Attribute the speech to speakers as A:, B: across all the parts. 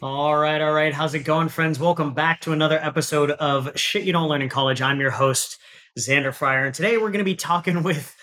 A: All right, all right. How's it going, friends? Welcome back to another episode of Shit You Don't Learn in College. I'm your host, Xander Fryer, and today we're going to be talking with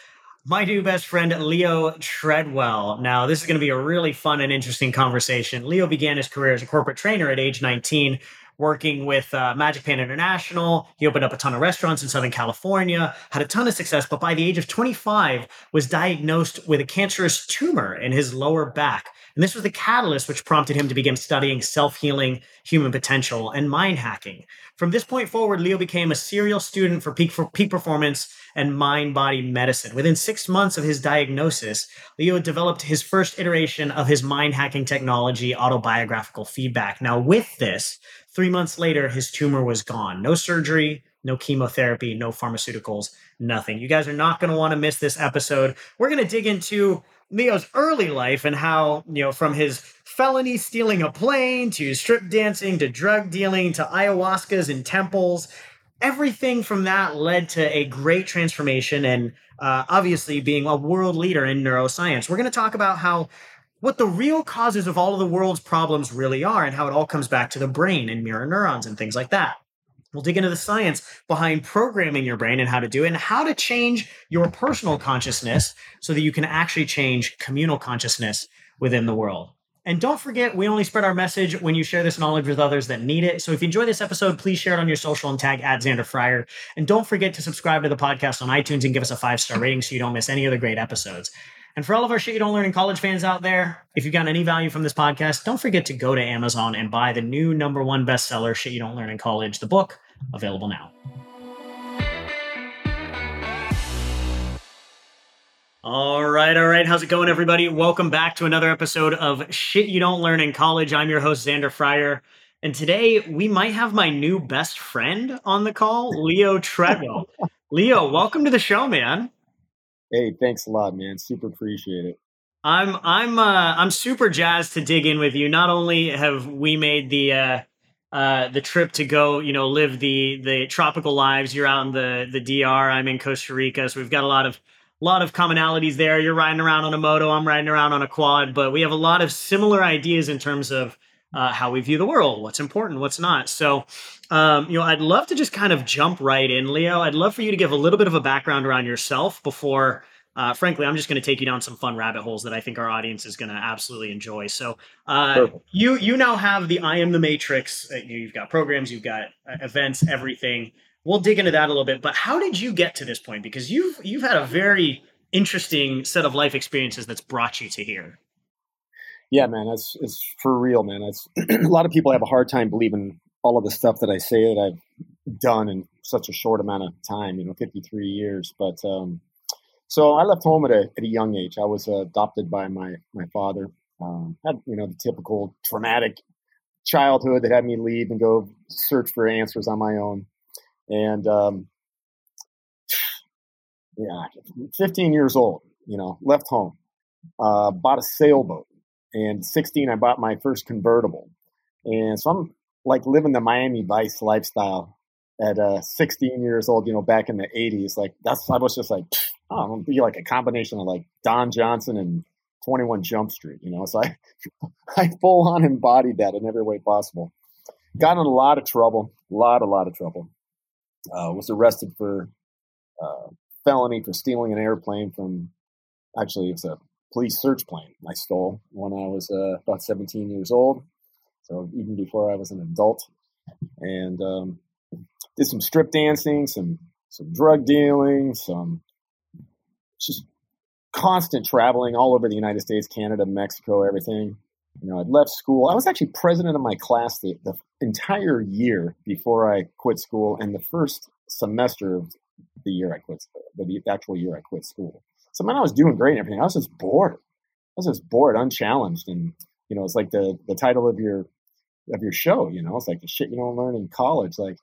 A: my new best friend, Leo Treadwell. Now, this is going to be a really fun and interesting conversation. Leo began his career as a corporate trainer at age 19, working with uh, Magic Pan International. He opened up a ton of restaurants in Southern California, had a ton of success, but by the age of 25, was diagnosed with a cancerous tumor in his lower back. And this was the catalyst which prompted him to begin studying self healing, human potential, and mind hacking. From this point forward, Leo became a serial student for peak, for peak performance and mind body medicine. Within six months of his diagnosis, Leo developed his first iteration of his mind hacking technology, autobiographical feedback. Now, with this, three months later, his tumor was gone. No surgery, no chemotherapy, no pharmaceuticals, nothing. You guys are not going to want to miss this episode. We're going to dig into Leo's early life and how, you know, from his felony stealing a plane to strip dancing to drug dealing to ayahuascas and temples, everything from that led to a great transformation and uh, obviously being a world leader in neuroscience. We're going to talk about how what the real causes of all of the world's problems really are and how it all comes back to the brain and mirror neurons and things like that. We'll dig into the science behind programming your brain and how to do it, and how to change your personal consciousness so that you can actually change communal consciousness within the world. And don't forget, we only spread our message when you share this knowledge with others that need it. So if you enjoy this episode, please share it on your social and tag at Xander Fryer. And don't forget to subscribe to the podcast on iTunes and give us a five star rating so you don't miss any other great episodes. And for all of our shit you don't learn in college fans out there, if you got any value from this podcast, don't forget to go to Amazon and buy the new number one bestseller, Shit You Don't Learn in College, the book available now. All right, all right. How's it going, everybody? Welcome back to another episode of Shit You Don't Learn in College. I'm your host, Xander Fryer. And today we might have my new best friend on the call, Leo Treadwell. Leo, welcome to the show, man.
B: Hey, thanks a lot, man. Super appreciate it.
A: I'm I'm uh, I'm super jazzed to dig in with you. Not only have we made the uh, uh, the trip to go, you know, live the the tropical lives. You're out in the the DR. I'm in Costa Rica, so we've got a lot of lot of commonalities there. You're riding around on a moto. I'm riding around on a quad, but we have a lot of similar ideas in terms of uh, how we view the world, what's important, what's not. So, um, you know, I'd love to just kind of jump right in, Leo. I'd love for you to give a little bit of a background around yourself before uh, frankly, I'm just going to take you down some fun rabbit holes that I think our audience is going to absolutely enjoy. So, uh, you you now have the I am the Matrix. Uh, you've got programs, you've got uh, events, everything. We'll dig into that a little bit. But how did you get to this point? Because you've you've had a very interesting set of life experiences that's brought you to here.
B: Yeah, man, it's it's for real, man. It's a lot of people have a hard time believing all of the stuff that I say that I've done in such a short amount of time. You know, 53 years, but um, so I left home at a, at a young age. I was uh, adopted by my my father. Um, had you know the typical traumatic childhood that had me leave and go search for answers on my own. And um, yeah, 15 years old, you know, left home, uh, bought a sailboat, and 16 I bought my first convertible. And so I'm like living the Miami Vice lifestyle at uh, 16 years old, you know, back in the 80s. Like that's I was just like oh, be like a combination of like Don Johnson and 21 Jump Street, you know. So I, I full on embodied that in every way possible. Got in a lot of trouble, a lot, a lot of trouble. Uh, was arrested for uh, felony for stealing an airplane from, actually, it was a police search plane I stole when I was uh, about 17 years old. So even before I was an adult, and um, did some strip dancing, some some drug dealing, some just constant traveling all over the United States, Canada, Mexico, everything. You know, I'd left school. I was actually president of my class the, the entire year before I quit school, and the first semester of the year I quit, school, the actual year I quit school. So man, I was doing great and everything. I was just bored. I was just bored, unchallenged, and you know, it's like the the title of your of your show. You know, it's like the shit you don't learn in college. Like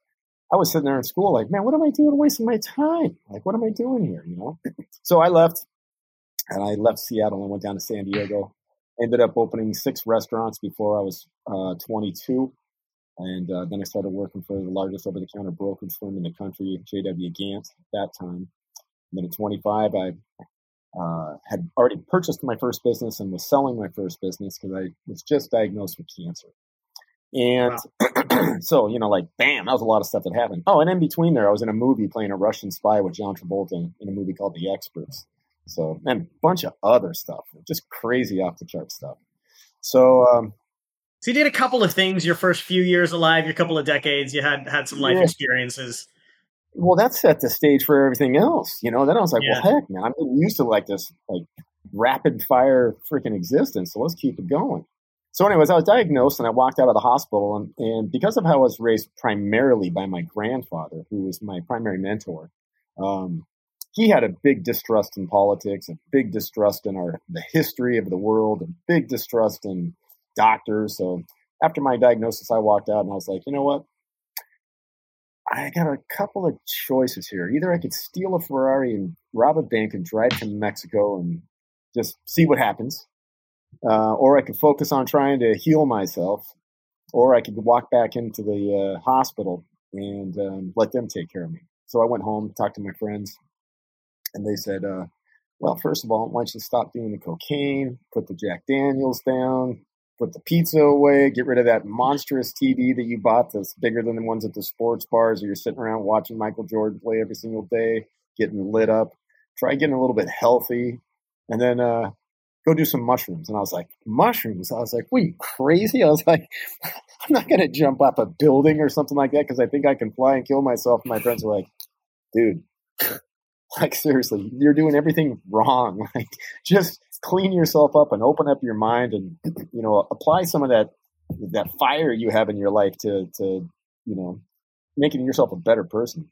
B: I was sitting there in school, like, man, what am I doing, wasting my time? Like, what am I doing here? You know. so I left, and I left Seattle and went down to San Diego. Ended up opening six restaurants before I was uh, 22. And uh, then I started working for the largest over the counter brokerage firm in the country, JW Gant, at that time. And then at 25, I uh, had already purchased my first business and was selling my first business because I was just diagnosed with cancer. And wow. so, you know, like, bam, that was a lot of stuff that happened. Oh, and in between there, I was in a movie playing a Russian spy with John Travolta in, in a movie called The Experts. So, and a bunch of other stuff, just crazy off the chart stuff. So, um,
A: so you did a couple of things your first few years alive, your couple of decades. You had had some life yeah. experiences.
B: Well, that set the stage for everything else. You know, then I was like, yeah. well, heck, man, I'm used to like this like rapid fire freaking existence. So let's keep it going. So, anyways, I was diagnosed and I walked out of the hospital, and, and because of how I was raised primarily by my grandfather, who was my primary mentor, um, he had a big distrust in politics, a big distrust in our the history of the world, a big distrust in doctors. So after my diagnosis, I walked out and I was like, you know what? I got a couple of choices here. Either I could steal a Ferrari and rob a bank and drive to Mexico and just see what happens, uh, or I could focus on trying to heal myself, or I could walk back into the uh, hospital and um, let them take care of me. So I went home, talked to my friends, and they said, uh, "Well, first of all, why don't you stop doing the cocaine, put the Jack Daniels down, put the pizza away, get rid of that monstrous TV that you bought that's bigger than the ones at the sports bars, or you're sitting around watching Michael Jordan play every single day, getting lit up. Try getting a little bit healthy, and then uh, go do some mushrooms. And I was like, mushrooms? I was like, what, you crazy? I was like, I'm not going to jump off a building or something like that because I think I can fly and kill myself. And my friends were like, dude, like seriously, you're doing everything wrong. Like just clean yourself up and open up your mind and you know apply some of that that fire you have in your life to to you know making yourself a better person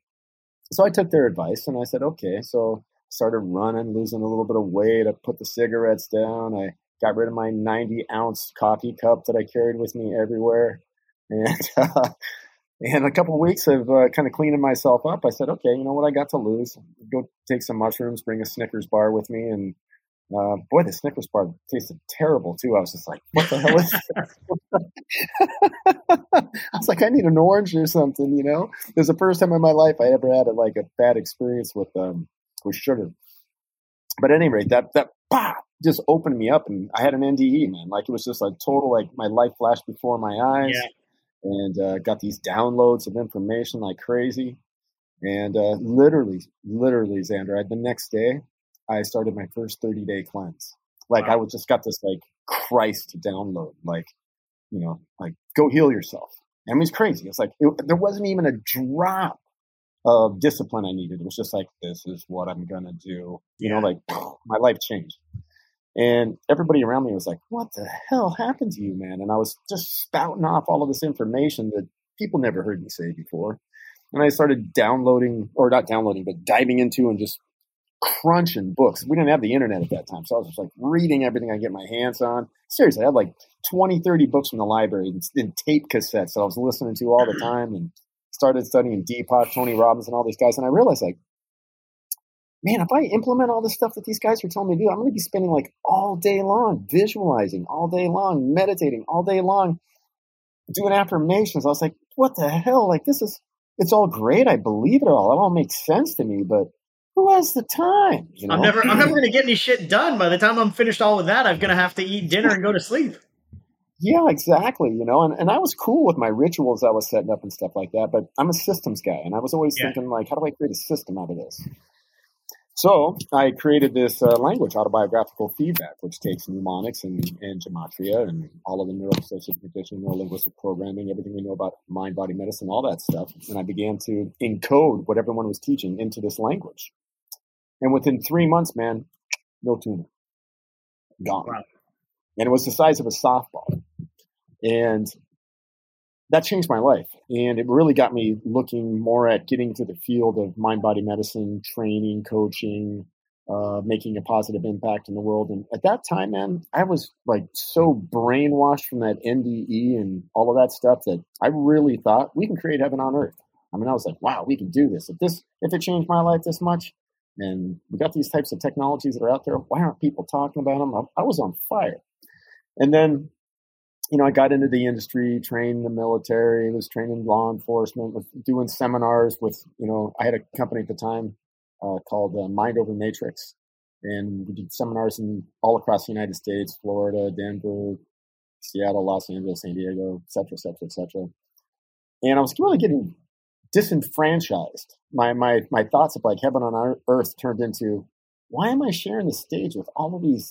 B: so i took their advice and i said okay so started running losing a little bit of weight i put the cigarettes down i got rid of my 90 ounce coffee cup that i carried with me everywhere and uh, and a couple of weeks of uh, kind of cleaning myself up i said okay you know what i got to lose go take some mushrooms bring a snickers bar with me and uh, boy, the Snickers bar tasted terrible too. I was just like, "What the hell is this? I was like, "I need an orange or something," you know. It was the first time in my life I ever had a, like a bad experience with um with sugar. But at any rate, that that bah, just opened me up, and I had an NDE, man. Like it was just a total like my life flashed before my eyes, yeah. and uh, got these downloads of information like crazy. And uh, literally, literally, Xander, I, the next day I started my first 30 day cleanse. Like wow. I was just got this like Christ download, like, you know, like go heal yourself. And it was crazy. It's like, it, there wasn't even a drop of discipline I needed. It was just like, this is what I'm going to do. You know, like my life changed. And everybody around me was like, what the hell happened to you, man? And I was just spouting off all of this information that people never heard me say before. And I started downloading, or not downloading, but diving into and just crunching books. We didn't have the internet at that time. So I was just like reading everything I get my hands on. Seriously, I had like 20, 30 books from the library and tape cassettes that I was listening to all the time and started studying Deepak, Tony Robbins, and all these guys. And I realized, like, man, if I implement all the stuff that these guys are telling me to do, I'm going to be spending like all day long visualizing, all day long meditating, all day long doing affirmations. I was like, what the hell? Like, this is, it's all great. I believe it all. It all makes sense to me, but who has the time?
A: You know? I'm never I'm never gonna get any shit done. By the time I'm finished all of that, I'm gonna have to eat dinner and go to sleep.
B: Yeah, exactly. You know, and, and I was cool with my rituals I was setting up and stuff like that, but I'm a systems guy and I was always yeah. thinking like, how do I create a system out of this? So I created this uh, language, autobiographical feedback, which takes mnemonics and, and gematria and all of the neuroassociative conditioning, neurolinguistic programming, everything we know about mind, body, medicine, all that stuff. And I began to encode what everyone was teaching into this language. And within three months, man, no tumor, gone. Wow. And it was the size of a softball. And that changed my life. And it really got me looking more at getting to the field of mind body medicine, training, coaching, uh, making a positive impact in the world. And at that time, man, I was like so brainwashed from that NDE and all of that stuff that I really thought we can create heaven on earth. I mean, I was like, wow, we can do this. If this, if it changed my life this much, and we got these types of technologies that are out there, why aren't people talking about them? I, I was on fire. And then you know, I got into the industry, trained the military, was training law enforcement, was doing seminars with, you know, I had a company at the time uh, called uh, Mind Over Matrix, and we did seminars in all across the United States, Florida, Denver, Seattle, Los Angeles, San Diego, et cetera, et cetera, et cetera. And I was really getting disenfranchised. My my my thoughts of like heaven on earth turned into, why am I sharing the stage with all of these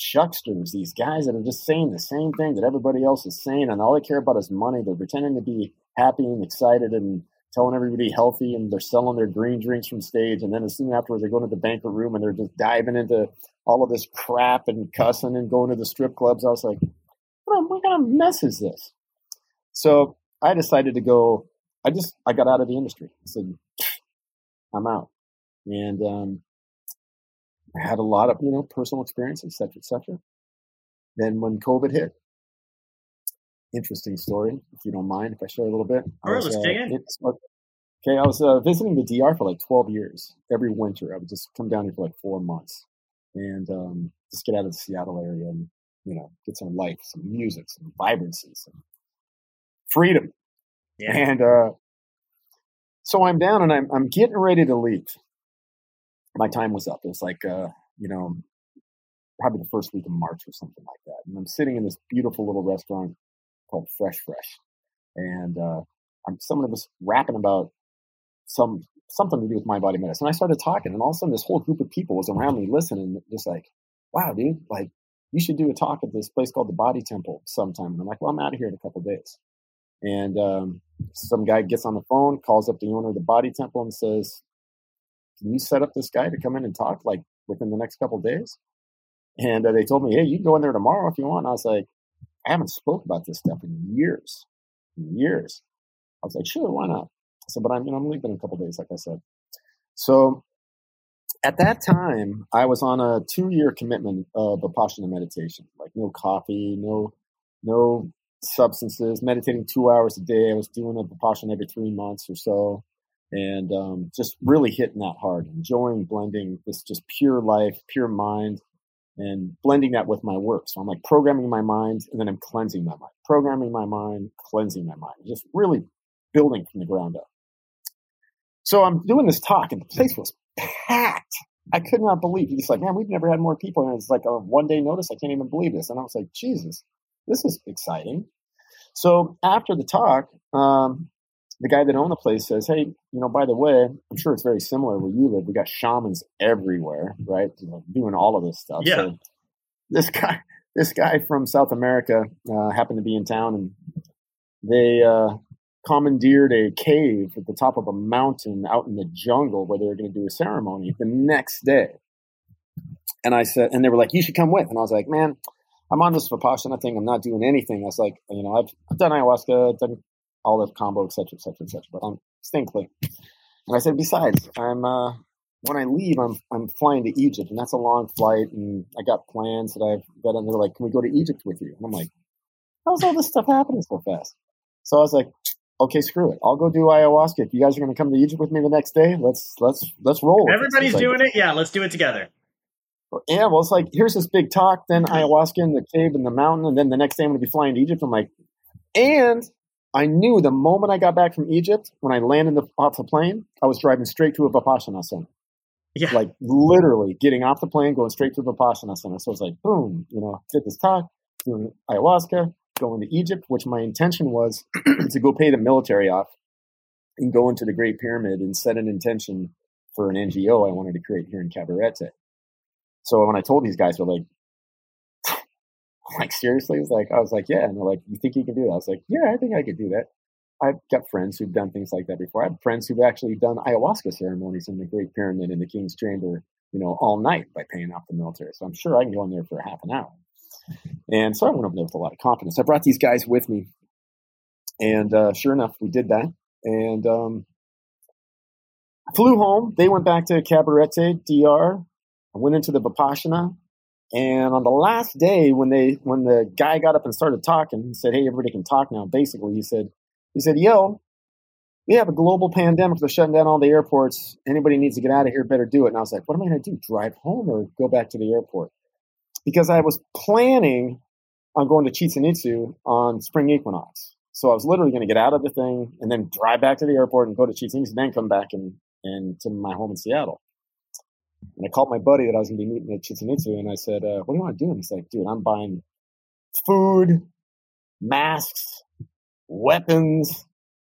B: chucksters, these guys that are just saying the same thing that everybody else is saying, and all they care about is money. They're pretending to be happy and excited and telling everybody healthy, and they're selling their green drinks from stage. And then as soon afterwards, they go into the banquet room and they're just diving into all of this crap and cussing and going to the strip clubs. I was like, what kind of mess is this? So I decided to go. I just I got out of the industry. I said, I'm out, and um, I had a lot of, you know, personal experience, et cetera, et cetera. Then when COVID hit, interesting story, if you don't mind, if I share a little bit.
A: Right, let's
B: uh,
A: dig in.
B: Okay, I was uh, visiting the DR for like 12 years. Every winter, I would just come down here for like four months and um, just get out of the Seattle area and, you know, get some life, some music, some vibrancy, some freedom. Yeah. And uh, so I'm down and I'm, I'm getting ready to leave my time was up. It was like, uh, you know, probably the first week of March or something like that. And I'm sitting in this beautiful little restaurant called Fresh Fresh, and uh, I'm someone was rapping about some something to do with mind body medicine. And I started talking, and all of a sudden, this whole group of people was around me listening, just like, "Wow, dude! Like, you should do a talk at this place called the Body Temple sometime." And I'm like, "Well, I'm out of here in a couple days." And um, some guy gets on the phone, calls up the owner of the Body Temple, and says, can you set up this guy to come in and talk like within the next couple days? And uh, they told me, hey, you can go in there tomorrow if you want. And I was like, I haven't spoke about this stuff in years, years. I was like, sure, why not? Said, but I'm, you know, I'm leaving in a couple days, like I said. So at that time, I was on a two-year commitment of Vipassana meditation, like no coffee, no, no substances, meditating two hours a day. I was doing a Vipassana every three months or so and um, just really hitting that hard, enjoying blending this just pure life, pure mind, and blending that with my work. So I'm like programming my mind, and then I'm cleansing my mind, programming my mind, cleansing my mind, just really building from the ground up. So I'm doing this talk, and the place was packed. I could not believe. He's like, man, we've never had more people, and it's like a one day notice. I can't even believe this. And I was like, Jesus, this is exciting. So after the talk, um, the guy that owned the place says, "Hey, you know, by the way, I'm sure it's very similar where you live. We got shamans everywhere, right? Doing all of this stuff."
A: Yeah. So
B: this guy, this guy from South America, uh, happened to be in town, and they uh, commandeered a cave at the top of a mountain out in the jungle where they were going to do a ceremony the next day. And I said, and they were like, "You should come with." And I was like, "Man." I'm on this Vipassana thing. I'm not doing anything. I was like, you know, I've, I've done ayahuasca, done olive combo, etc., etc., etc. But I'm staying clean. And I said, besides, I'm uh, when I leave, I'm I'm flying to Egypt, and that's a long flight, and I got plans that I've got. And they're like, "Can we go to Egypt with you?" And I'm like, "How's all this stuff happening so fast?" So I was like, "Okay, screw it. I'll go do ayahuasca. If you guys are going to come to Egypt with me the next day, let's let's let's roll."
A: Everybody's doing it. Yeah, let's do it together.
B: Yeah, well, it's like here's this big talk, then ayahuasca in the cave in the mountain, and then the next day I'm going to be flying to Egypt. I'm like, and I knew the moment I got back from Egypt, when I landed the, off the plane, I was driving straight to a Vipassana center.
A: Yeah.
B: Like literally getting off the plane, going straight to the Vipassana center. So it's like, boom, you know, did this talk, doing ayahuasca, going to Egypt, which my intention was to go pay the military off and go into the Great Pyramid and set an intention for an NGO I wanted to create here in Cabarete. So when I told these guys, they're like, like seriously, it was like I was like, yeah, and they're like, you think you can do that? I was like, yeah, I think I could do that. I've got friends who've done things like that before. I have friends who've actually done ayahuasca ceremonies in the Great Pyramid in the King's Chamber, you know, all night by paying off the military. So I'm sure I can go in there for half an hour. And so I went over there with a lot of confidence. I brought these guys with me, and uh, sure enough, we did that. And um, flew home. They went back to Cabarete, DR. I went into the Vipassana, and on the last day, when they when the guy got up and started talking, he said, "Hey, everybody can talk now." Basically, he said, "He said, yo, we have a global pandemic. They're shutting down all the airports. Anybody needs to get out of here, better do it." And I was like, "What am I going to do? Drive home or go back to the airport?" Because I was planning on going to Chichen on spring equinox. So I was literally going to get out of the thing and then drive back to the airport and go to Chichen Itza, then come back and, and to my home in Seattle. And I called my buddy that I was going to be meeting at Chichen Itza, and I said, uh, "What do you want to do?" And he's like, "Dude, I'm buying food, masks, weapons,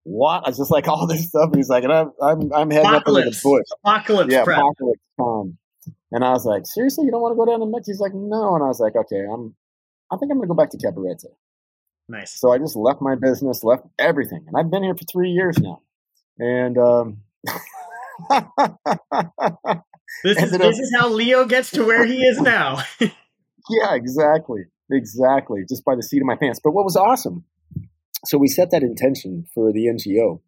B: what?" I was just like all this stuff. And he's like, and I'm I'm, I'm heading apocalypse. up into the bush.
A: Apocalypse,
B: yeah,
A: prep.
B: apocalypse time. And I was like, "Seriously, you don't want to go down to Mexico?" He's like, "No." And I was like, "Okay, I'm. I think I'm going to go back to Cabarete."
A: Nice.
B: So I just left my business, left everything, and I've been here for three years now. And um,
A: this is this is how Leo gets to where he is now.
B: yeah, exactly, exactly. Just by the seat of my pants. But what was awesome? So we set that intention for the NGO,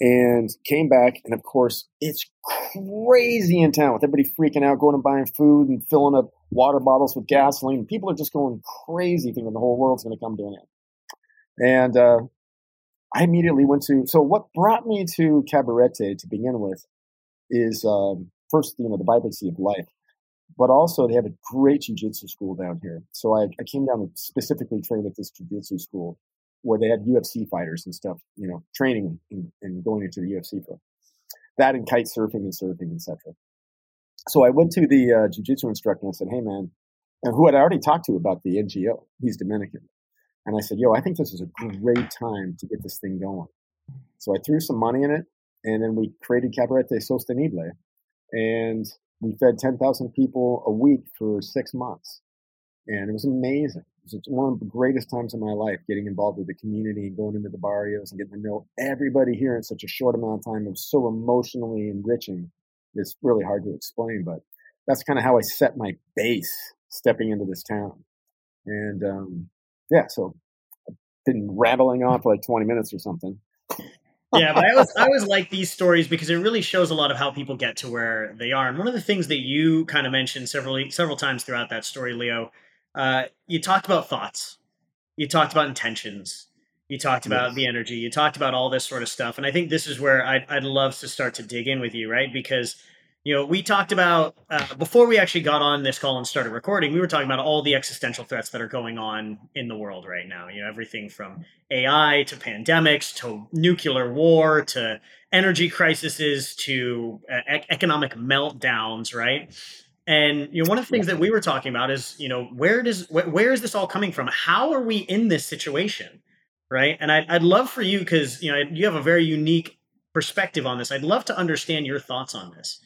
B: and came back, and of course it's crazy in town with everybody freaking out, going and buying food and filling up water bottles with gasoline. People are just going crazy, thinking the whole world's going to come to an end. And uh, I immediately went to. So what brought me to Cabarete to begin with is um, first, you know, the vibrancy of life, but also they have a great jujitsu school down here. So I, I came down to specifically trained at this jujitsu school where they had UFC fighters and stuff, you know, training and, and going into the UFC for that and kite surfing and surfing, etc. So I went to the uh, jujitsu instructor and I said, "Hey, man," and who I'd already talked to about the NGO. He's Dominican, and I said, "Yo, I think this is a great time to get this thing going." So I threw some money in it, and then we created Cabarete Sostenible, and we fed 10,000 people a week for six months. And it was amazing. It was one of the greatest times of my life getting involved with the community and going into the barrios and getting to know everybody here in such a short amount of time. It was so emotionally enriching. It's really hard to explain, but that's kind of how I set my base stepping into this town. And um, yeah, so I've been rattling on for like 20 minutes or something
A: yeah, but I always I always like these stories because it really shows a lot of how people get to where they are. And one of the things that you kind of mentioned several several times throughout that story, Leo, uh, you talked about thoughts, you talked about intentions, you talked about yes. the energy, you talked about all this sort of stuff. And I think this is where I'd I'd love to start to dig in with you, right? Because you know, we talked about uh, before we actually got on this call and started recording. We were talking about all the existential threats that are going on in the world right now. You know, everything from AI to pandemics to nuclear war to energy crises to uh, economic meltdowns, right? And you know, one of the things that we were talking about is, you know, where does wh- where is this all coming from? How are we in this situation, right? And I'd, I'd love for you because you know you have a very unique perspective on this. I'd love to understand your thoughts on this.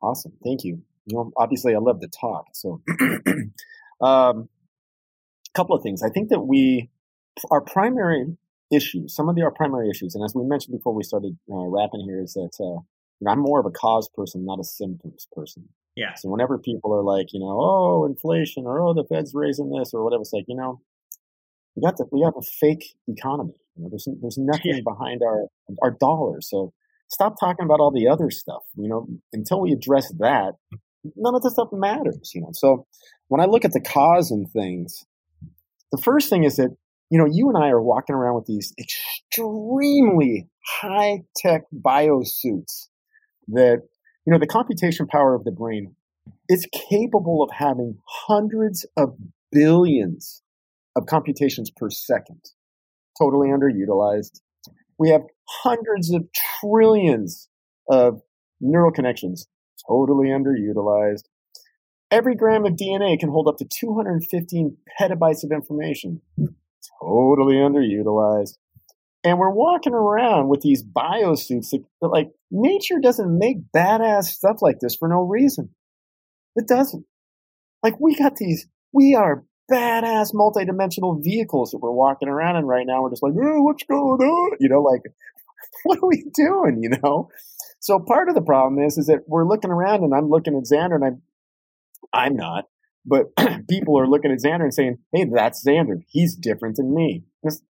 B: Awesome. Thank you. You know, obviously I love to talk. So, um, a couple of things. I think that we, our primary issues, some of the, our primary issues, and as we mentioned before we started uh, wrapping here, is that uh, I'm more of a cause person, not a symptoms person.
A: Yeah.
B: So whenever people are like, you know, oh, inflation or oh, the Fed's raising this or whatever, it's like, you know, we got the, we have a fake economy. You know, there's there's nothing yeah. behind our our dollars. So stop talking about all the other stuff. You know, until we address that, none of the stuff matters. You know, so when I look at the cause and things, the first thing is that you know you and I are walking around with these extremely high tech biosuits that you know the computation power of the brain is capable of having hundreds of billions of computations per second totally underutilized we have hundreds of trillions of neural connections, totally underutilized. Every gram of DNA can hold up to 215 petabytes of information, totally underutilized. And we're walking around with these biosuits that, that, like, nature doesn't make badass stuff like this for no reason. It doesn't. Like, we got these, we are badass multi-dimensional vehicles that we're walking around in right now. We're just like, oh, what's going on? You know, like, what are we doing? You know? So part of the problem is, is that we're looking around and I'm looking at Xander and I'm, I'm not, but people are looking at Xander and saying, hey, that's Xander. He's different than me.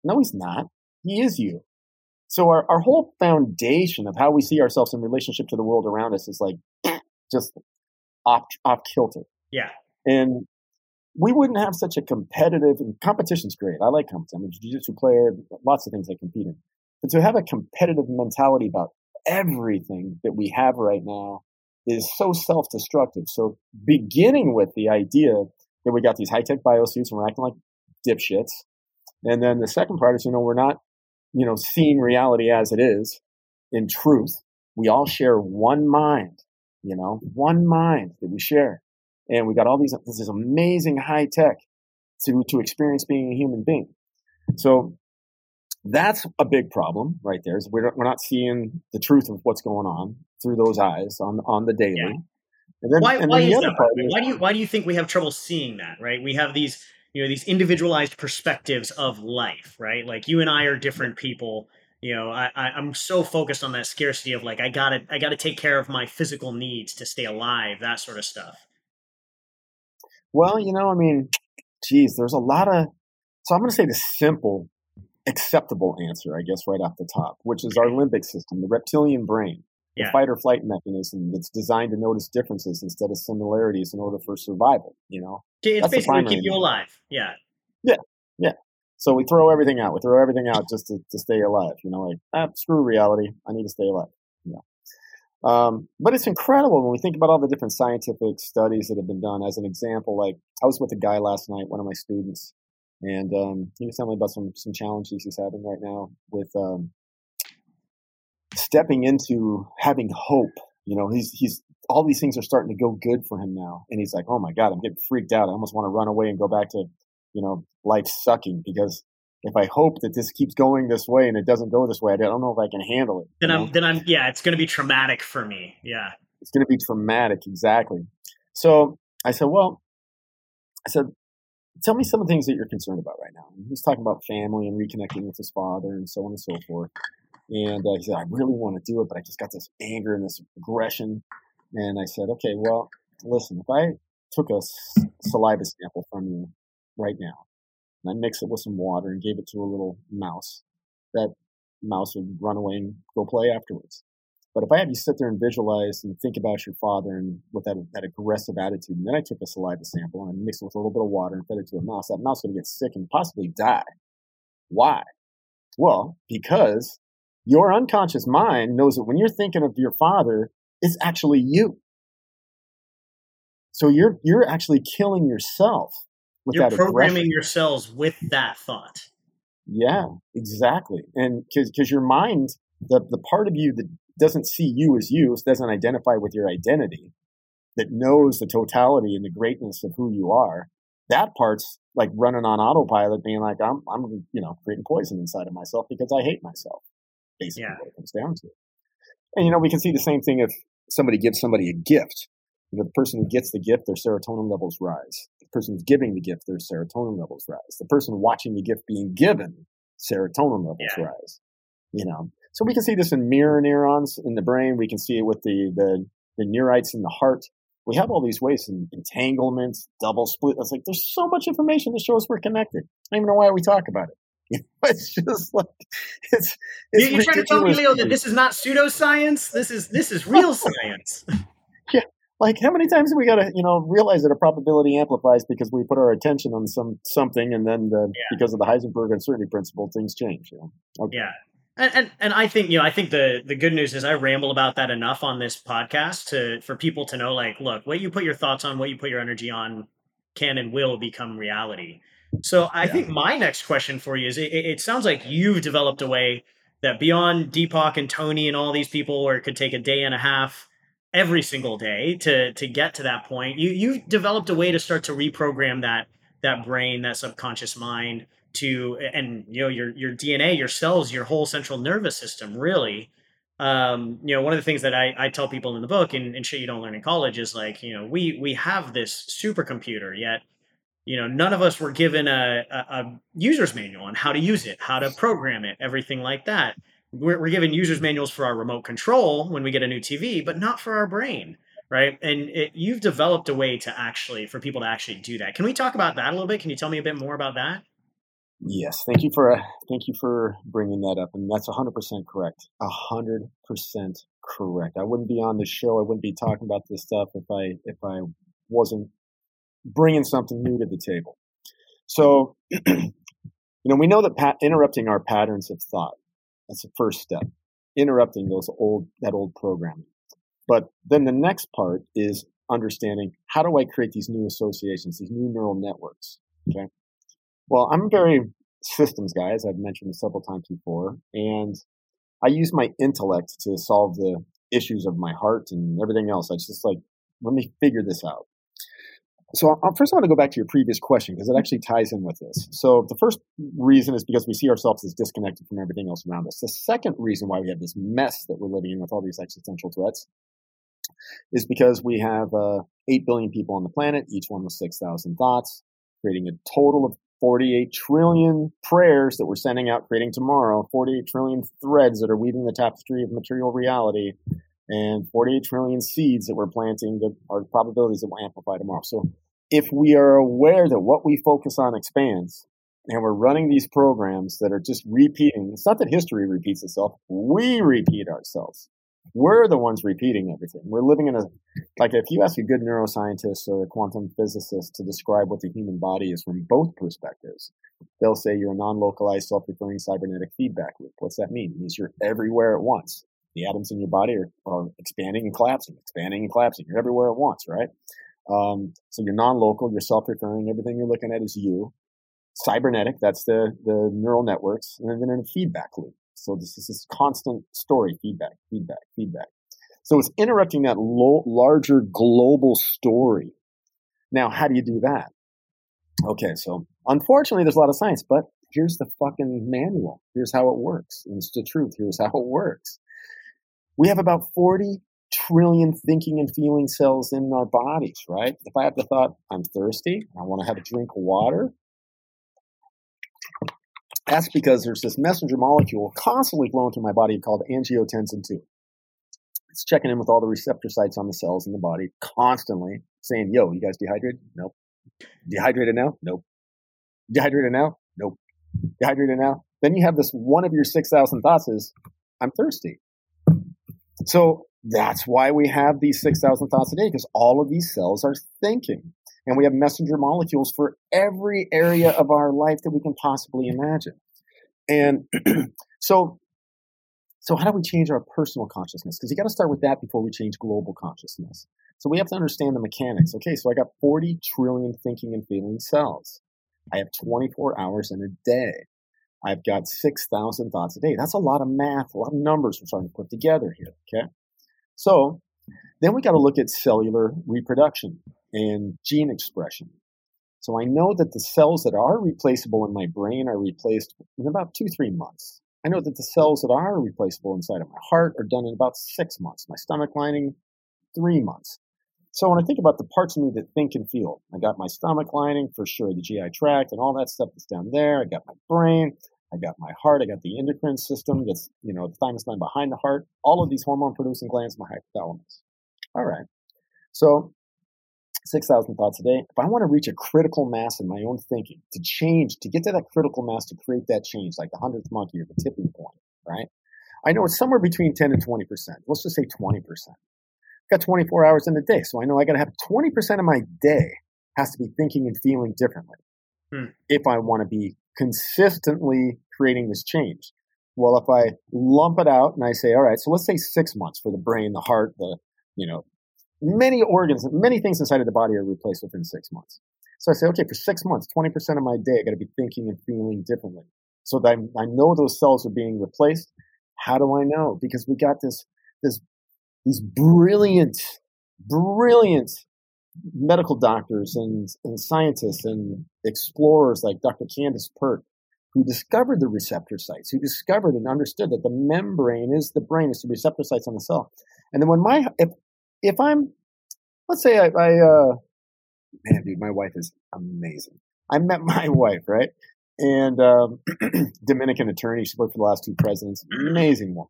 B: no, he's not. He is you. So our, our whole foundation of how we see ourselves in relationship to the world around us is like just off, off kilter.
A: Yeah.
B: And we wouldn't have such a competitive and competition's great. I like competition. I'm a jiu-jitsu player, lots of things I compete in. But to have a competitive mentality about everything that we have right now is so self-destructive. So beginning with the idea that we got these high-tech biosuits and we're acting like dipshits. And then the second part is, you know, we're not, you know, seeing reality as it is in truth. We all share one mind, you know, one mind that we share and we got all these this is amazing high tech to to experience being a human being. So that's a big problem right there. Is we're we're not seeing the truth of what's going on through those eyes on on the daily.
A: Yeah. And then, why, and why, the is why do you why do you think we have trouble seeing that? Right, we have these you know these individualized perspectives of life. Right, like you and I are different people you know I, I am so focused on that scarcity of like i gotta i gotta take care of my physical needs to stay alive that sort of stuff
B: well, you know, I mean, geez, there's a lot of. So I'm going to say the simple, acceptable answer, I guess, right off the top, which is our limbic system, the reptilian brain, yeah. the fight or flight mechanism that's designed to notice differences instead of similarities in order for survival. You know,
A: it's that's basically keep you alive. Yeah.
B: Yeah. Yeah. So we throw everything out. We throw everything out just to, to stay alive. You know, like ah, screw reality. I need to stay alive. You know. Um, but it's incredible when we think about all the different scientific studies that have been done. As an example, like I was with a guy last night, one of my students, and um, he was telling me about some some challenges he's having right now with um, stepping into having hope. You know, he's he's all these things are starting to go good for him now, and he's like, "Oh my god, I'm getting freaked out. I almost want to run away and go back to, you know, life sucking because if I hope that this keeps going this way and it doesn't go this way, I don't know if I can handle it.
A: Then I'm, know? then I'm, yeah, it's going to be traumatic for me. Yeah.
B: It's going to be traumatic. Exactly. So I said, well, I said, tell me some of the things that you're concerned about right now. And he's talking about family and reconnecting with his father and so on and so forth. And uh, he said, I really want to do it, but I just got this anger and this aggression. And I said, okay, well, listen, if I took a saliva sample from you right now, and I mix it with some water and gave it to a little mouse, that mouse would run away and go play afterwards. But if I had you sit there and visualize and think about your father and with that, that aggressive attitude, and then I took a saliva sample and I mixed it with a little bit of water and fed it to a mouse, that mouse would get sick and possibly die. Why? Well, because your unconscious mind knows that when you're thinking of your father, it's actually you. So you're you're actually killing yourself
A: you're programming aggression. your cells with that thought.
B: Yeah, exactly. And because your mind, the, the part of you that doesn't see you as you, doesn't identify with your identity, that knows the totality and the greatness of who you are, that part's like running on autopilot, being like, I'm, I'm, you know, creating poison inside of myself because I hate myself. Basically, yeah. what it comes down to. And you know, we can see the same thing if somebody gives somebody a gift. You know, the person who gets the gift, their serotonin levels rise The person who's giving the gift, their serotonin levels rise. The person watching the gift being given, serotonin levels yeah. rise. You know, so we can see this in mirror neurons in the brain. We can see it with the the, the neurites in the heart. We have all these ways, and entanglements, double slit. It's like there's so much information that shows we're connected. I don't even know why we talk about it. it's just like it's.
A: it's You're trying to tell me, Leo, that this is not pseudoscience. This is this is real science.
B: yeah, like how many times do we got to you know realize that a probability amplifies because we put our attention on some something and then the, yeah. because of the heisenberg uncertainty principle things change you know
A: okay. yeah and, and, and I think you know I think the the good news is I ramble about that enough on this podcast to for people to know like look what you put your thoughts on what you put your energy on can and will become reality. So I yeah. think my next question for you is it, it sounds like you've developed a way that beyond Deepak and Tony and all these people where it could take a day and a half every single day to to get to that point you you've developed a way to start to reprogram that that brain that subconscious mind to and you know your your DNA, your cells, your whole central nervous system really. Um, you know, one of the things that I, I tell people in the book and, and shit you don't learn in college is like, you know, we we have this supercomputer, yet, you know, none of us were given a, a, a user's manual on how to use it, how to program it, everything like that. We're, we're given user's manuals for our remote control when we get a new TV, but not for our brain right and it, you've developed a way to actually for people to actually do that can we talk about that a little bit can you tell me a bit more about that
B: Yes, thank you for uh, thank you for bringing that up, and that's hundred percent correct. hundred percent correct. I wouldn't be on the show. I wouldn't be talking about this stuff if I if I wasn't bringing something new to the table. So, you know, we know that pat- interrupting our patterns of thought that's the first step. Interrupting those old that old programming, but then the next part is understanding how do I create these new associations, these new neural networks. Okay well, I'm very systems guy, as I've mentioned several times before, and I use my intellect to solve the issues of my heart and everything else. I just like, let me figure this out. So I'll, first I want to go back to your previous question because it actually ties in with this. So the first reason is because we see ourselves as disconnected from everything else around us. The second reason why we have this mess that we're living in with all these existential threats is because we have uh, 8 billion people on the planet, each one with 6,000 thoughts, creating a total of 48 trillion prayers that we're sending out creating tomorrow, 48 trillion threads that are weaving the tapestry of material reality, and 48 trillion seeds that we're planting that are probabilities that will amplify tomorrow. So if we are aware that what we focus on expands, and we're running these programs that are just repeating, it's not that history repeats itself, we repeat ourselves. We're the ones repeating everything. We're living in a, like if you ask a good neuroscientist or a quantum physicist to describe what the human body is from both perspectives, they'll say you're a non-localized self-referring cybernetic feedback loop. What's that mean? It means you're everywhere at once. The atoms in your body are, are expanding and collapsing, expanding and collapsing. You're everywhere at once, right? Um, so you're non-local, you're self-referring. Everything you're looking at is you. Cybernetic, that's the, the neural networks, and then in a feedback loop. So this is this constant story, feedback, feedback, feedback. So it's interrupting that lo- larger global story. Now, how do you do that? Okay, so unfortunately, there's a lot of science, but here's the fucking manual. Here's how it works. And it's the truth. Here's how it works. We have about 40 trillion thinking and feeling cells in our bodies, right? If I have the thought, I'm thirsty, I want to have a drink of water, that's because there's this messenger molecule constantly flowing through my body called angiotensin 2. It's checking in with all the receptor sites on the cells in the body, constantly saying, Yo, you guys dehydrated? Nope. Dehydrated now? Nope. Dehydrated now? Nope. Dehydrated now? Then you have this one of your 6,000 thoughts is, I'm thirsty. So that's why we have these 6,000 thoughts a day, because all of these cells are thinking. And we have messenger molecules for every area of our life that we can possibly imagine. And so, so how do we change our personal consciousness? Because you got to start with that before we change global consciousness. So we have to understand the mechanics. Okay, so I got 40 trillion thinking and feeling cells. I have 24 hours in a day. I've got 6,000 thoughts a day. That's a lot of math, a lot of numbers we're trying to put together here. Okay. So then we got to look at cellular reproduction and gene expression. So I know that the cells that are replaceable in my brain are replaced in about two, three months. I know that the cells that are replaceable inside of my heart are done in about six months. My stomach lining, three months. So when I think about the parts of me that think and feel, I got my stomach lining for sure, the GI tract and all that stuff that's down there. I got my brain, I got my heart, I got the endocrine system that's, you know, the thymus gland behind the heart, all of these hormone producing glands, my hypothalamus. All right. So 6,000 thoughts a day. If I want to reach a critical mass in my own thinking, to change, to get to that critical mass, to create that change, like the 100th monkey or the tipping point, right? I know it's somewhere between 10 and 20%. Let's just say 20%. Got 24 hours in a day, so I know I got to have 20% of my day has to be thinking and feeling differently hmm. if I want to be consistently creating this change. Well, if I lump it out and I say, all right, so let's say six months for the brain, the heart, the, you know, many organs, many things inside of the body are replaced within six months. So I say, okay, for six months, 20% of my day, I got to be thinking and feeling differently. So that I, I know those cells are being replaced. How do I know? Because we got this, this, these brilliant, brilliant medical doctors and, and scientists and explorers like Dr. Candace Pert who discovered the receptor sites, who discovered and understood that the membrane is the brain, is the receptor sites on the cell. And then when my, if, if I'm, let's say I, I uh, man, dude, my wife is amazing. I met my wife, right? And um, Dominican attorney, she worked for the last two presidents. Amazing woman.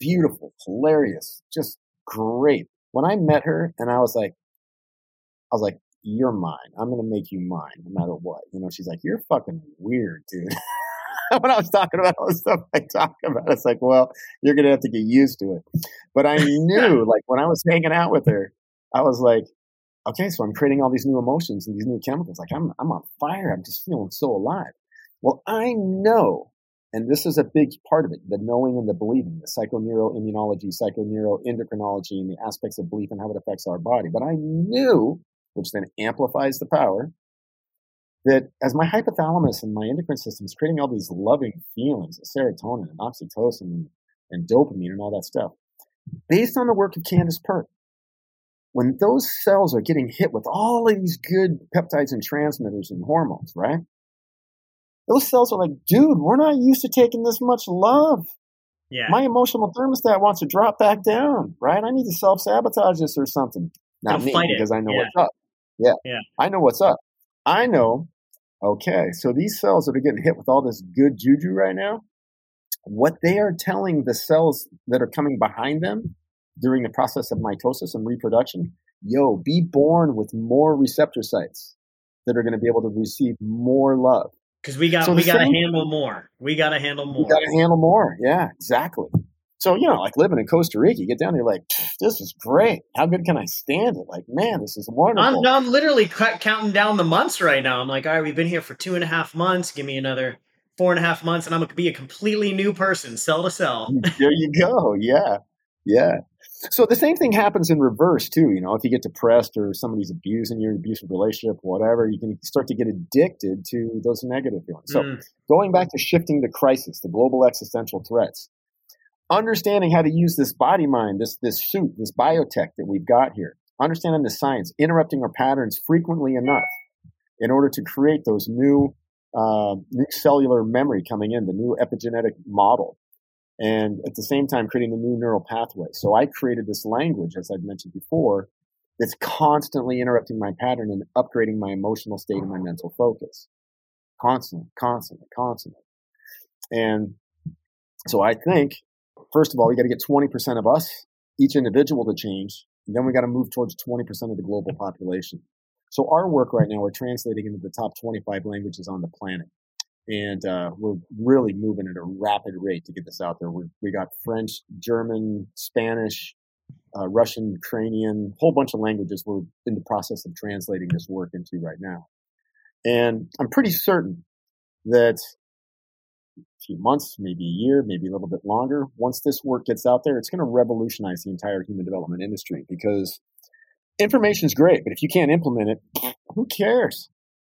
B: Beautiful, hilarious, just great. When I met her and I was like, I was like, you're mine. I'm going to make you mine no matter what. You know, she's like, you're fucking weird, dude. when I was talking about all the stuff I talk about, it's like, well, you're going to have to get used to it. But I knew, like, when I was hanging out with her, I was like, okay, so I'm creating all these new emotions and these new chemicals. Like, I'm, I'm on fire. I'm just feeling so alive. Well, I know, and this is a big part of it, the knowing and the believing, the psychoneuroimmunology, psychoneuroendocrinology, and the aspects of belief and how it affects our body. But I knew which then amplifies the power, that as my hypothalamus and my endocrine system is creating all these loving feelings of serotonin and oxytocin and, and dopamine and all that stuff, based on the work of Candace Pert, when those cells are getting hit with all of these good peptides and transmitters and hormones, right? Those cells are like, dude, we're not used to taking this much love.
A: Yeah.
B: My emotional thermostat wants to drop back down, right? I need to self sabotage this or something. Not me, because I know yeah. what's up. Yeah.
A: Yeah.
B: I know what's up. I know, okay, so these cells that are getting hit with all this good juju right now, what they are telling the cells that are coming behind them during the process of mitosis and reproduction, yo, be born with more receptor sites that are going to be able to receive more love.
A: Because we got so we got to handle more. We got to handle more.
B: Got to handle more. Yeah, exactly. So, you know, like living in Costa Rica, you get down there like, this is great. How good can I stand it? Like, man, this is wonderful.
A: I'm, I'm literally counting down the months right now. I'm like, all right, we've been here for two and a half months. Give me another four and a half months, and I'm going to be a completely new person, cell to cell.
B: there you go. Yeah. Yeah. So the same thing happens in reverse too. You know, if you get depressed or somebody's abusing your abusive relationship, whatever, you can start to get addicted to those negative feelings. So mm. going back to shifting the crisis, the global existential threats, understanding how to use this body mind, this this suit, this biotech that we've got here, understanding the science, interrupting our patterns frequently enough in order to create those new uh, new cellular memory coming in, the new epigenetic model, and at the same time creating the new neural pathway. So I created this language, as I've mentioned before, that's constantly interrupting my pattern and upgrading my emotional state and my mental focus. Constantly, constantly, constantly. And so I think first of all, we got to get 20% of us, each individual to change. And then we got to move towards 20% of the global population. So our work right now, we're translating into the top 25 languages on the planet. And uh, we're really moving at a rapid rate to get this out there. we we got French, German, Spanish, uh, Russian, Ukrainian, whole bunch of languages we're in the process of translating this work into right now. And I'm pretty certain that a few months, maybe a year, maybe a little bit longer. Once this work gets out there, it's going to revolutionize the entire human development industry because information is great, but if you can't implement it, who cares?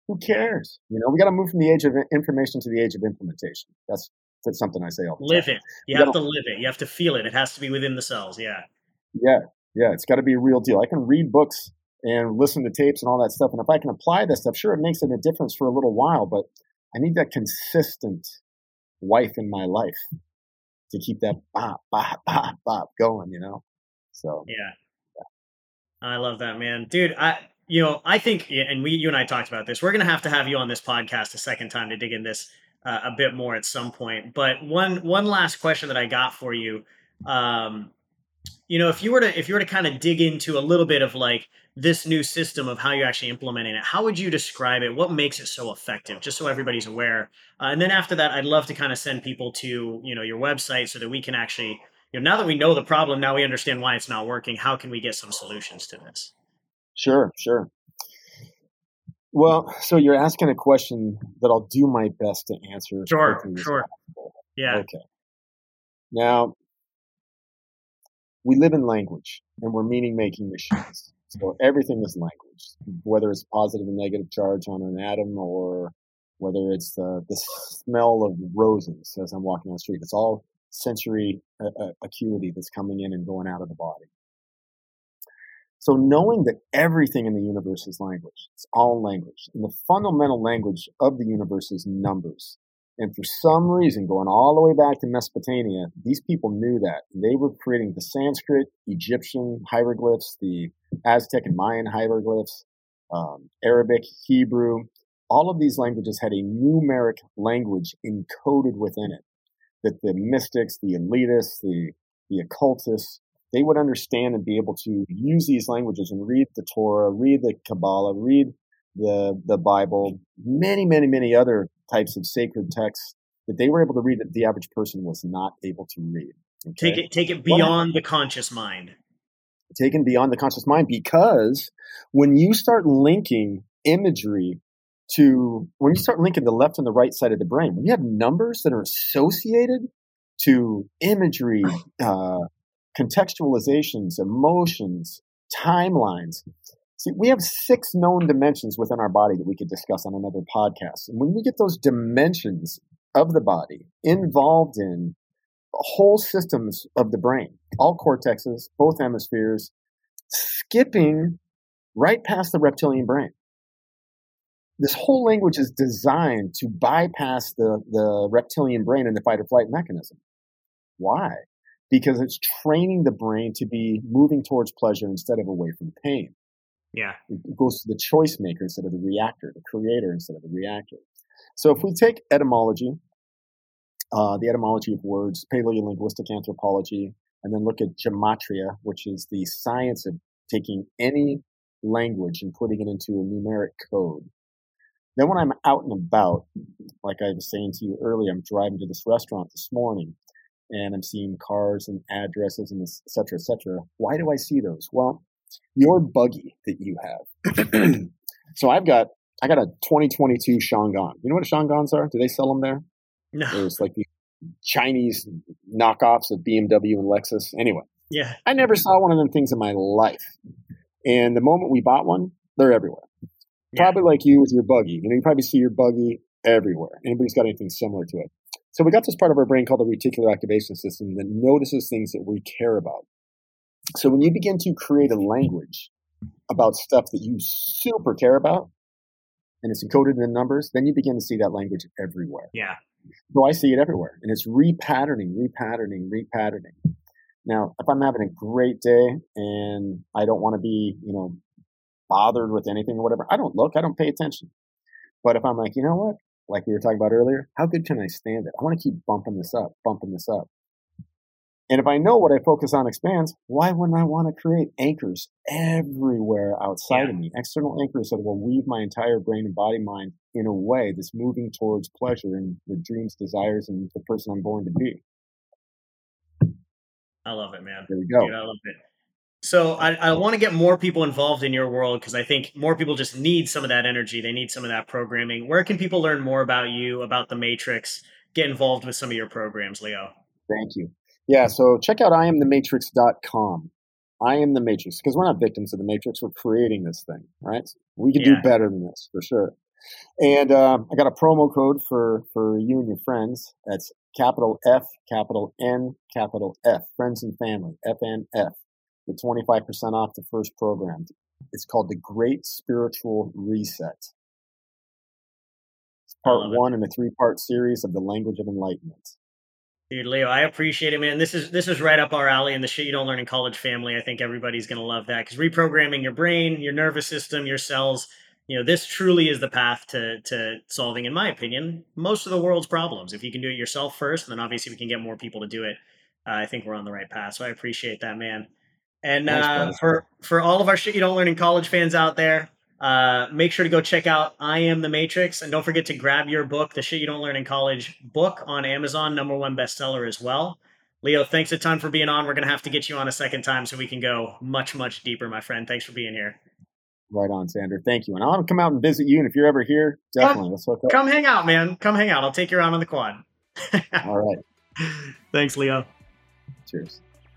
B: Who cares? You know, we got to move from the age of information to the age of implementation. That's that's something I say all the
A: live
B: time.
A: it. You, you have to live it. You have to feel it. It has to be within the cells. Yeah.
B: Yeah. Yeah. It's got to be a real deal. I can read books and listen to tapes and all that stuff. And if I can apply that stuff, sure, it makes it a difference for a little while, but I need that consistent wife in my life to keep that bop, bop, bop, bop going, you know? So,
A: yeah. yeah. I love that, man. Dude, I, you know, I think, and we, you and I talked about this, we're going to have to have you on this podcast a second time to dig in this uh, a bit more at some point. But one, one last question that I got for you, um, you know, if you were to, if you were to kind of dig into a little bit of like, this new system of how you're actually implementing it. How would you describe it? What makes it so effective? Just so everybody's aware. Uh, and then after that, I'd love to kind of send people to you know your website so that we can actually you know now that we know the problem, now we understand why it's not working. How can we get some solutions to this?
B: Sure, sure. Well, so you're asking a question that I'll do my best to answer.
A: Sure, sure. Yeah.
B: Okay. Now, we live in language and we're meaning making machines. So everything is language, whether it's positive and negative charge on an atom or whether it's the, the smell of roses as I'm walking on the street. It's all sensory uh, uh, acuity that's coming in and going out of the body. So knowing that everything in the universe is language, it's all language. And the fundamental language of the universe is numbers. And for some reason, going all the way back to Mesopotamia, these people knew that. They were creating the Sanskrit, Egyptian hieroglyphs, the Aztec and Mayan hieroglyphs, um, Arabic, Hebrew. All of these languages had a numeric language encoded within it that the mystics, the elitists, the, the occultists, they would understand and be able to use these languages and read the Torah, read the Kabbalah, read the the Bible, many, many, many other types of sacred texts that they were able to read that the average person was not able to read.
A: Okay? Take it take it beyond the conscious mind.
B: Taken beyond the conscious mind because when you start linking imagery to when you start linking the left and the right side of the brain, when you have numbers that are associated to imagery, uh, contextualizations, emotions, timelines. See, we have six known dimensions within our body that we could discuss on another podcast. And when we get those dimensions of the body involved in whole systems of the brain, all cortexes, both hemispheres, skipping right past the reptilian brain. This whole language is designed to bypass the, the reptilian brain and the fight or flight mechanism. Why? Because it's training the brain to be moving towards pleasure instead of away from pain.
A: Yeah.
B: It goes to the choice maker instead of the reactor, the creator instead of the reactor. So if we take etymology, uh, the etymology of words, paleolinguistic anthropology, and then look at gematria, which is the science of taking any language and putting it into a numeric code. Then when I'm out and about, like I was saying to you earlier, I'm driving to this restaurant this morning and I'm seeing cars and addresses and et cetera, et cetera. Why do I see those? Well, your buggy that you have. so I've got, I got a 2022 Changan. You know what Changans are? Do they sell them there?
A: No.
B: There's like the Chinese knockoffs of BMW and Lexus. Anyway.
A: Yeah.
B: I never saw one of them things in my life. And the moment we bought one, they're everywhere. Yeah. Probably like you with your buggy. You know, you probably see your buggy everywhere. Anybody's got anything similar to it. So we got this part of our brain called the reticular activation system that notices things that we care about. So when you begin to create a language about stuff that you super care about, and it's encoded in numbers, then you begin to see that language everywhere.
A: Yeah.
B: So I see it everywhere, and it's repatterning, repatterning, repatterning. Now, if I'm having a great day and I don't want to be, you know, bothered with anything or whatever, I don't look, I don't pay attention. But if I'm like, you know what, like we were talking about earlier, how good can I stand it? I want to keep bumping this up, bumping this up. And if I know what I focus on expands, why wouldn't I want to create anchors everywhere outside yeah. of me? External anchors that will weave my entire brain and body mind in a way that's moving towards pleasure and the dreams, desires, and the person I'm born to be.
A: I love it, man.
B: There we go.
A: Dude, I love it. So I, I want to get more people involved in your world because I think more people just need some of that energy. They need some of that programming. Where can people learn more about you, about the Matrix, get involved with some of your programs, Leo?
B: Thank you. Yeah, so check out iamthematrix.com. I am the Matrix because we're not victims of the Matrix. We're creating this thing, right? We can yeah. do better than this for sure. And uh, I got a promo code for for you and your friends. That's capital F, capital N, capital F. Friends and family. FNF get 25% off the first program. It's called The Great Spiritual Reset. It's part one in a three part series of The Language of Enlightenment.
A: Dude, Leo, I appreciate it, man. This is this is right up our alley and the shit you don't learn in college family. I think everybody's gonna love that because reprogramming your brain, your nervous system, your cells, you know, this truly is the path to to solving, in my opinion, most of the world's problems. If you can do it yourself first, then obviously we can get more people to do it. Uh, I think we're on the right path. So I appreciate that, man. And uh, for for all of our shit you don't learn in college fans out there, uh, make sure to go check out I Am the Matrix, and don't forget to grab your book, The Shit You Don't Learn in College book on Amazon, number one bestseller as well. Leo, thanks a ton for being on. We're gonna have to get you on a second time so we can go much much deeper, my friend. Thanks for being here.
B: Right on, Xander. Thank you. And I want to come out and visit you. And if you're ever here, definitely come, let's hook up.
A: Come hang out, man. Come hang out. I'll take you around on the quad.
B: All right.
A: Thanks, Leo.
B: Cheers.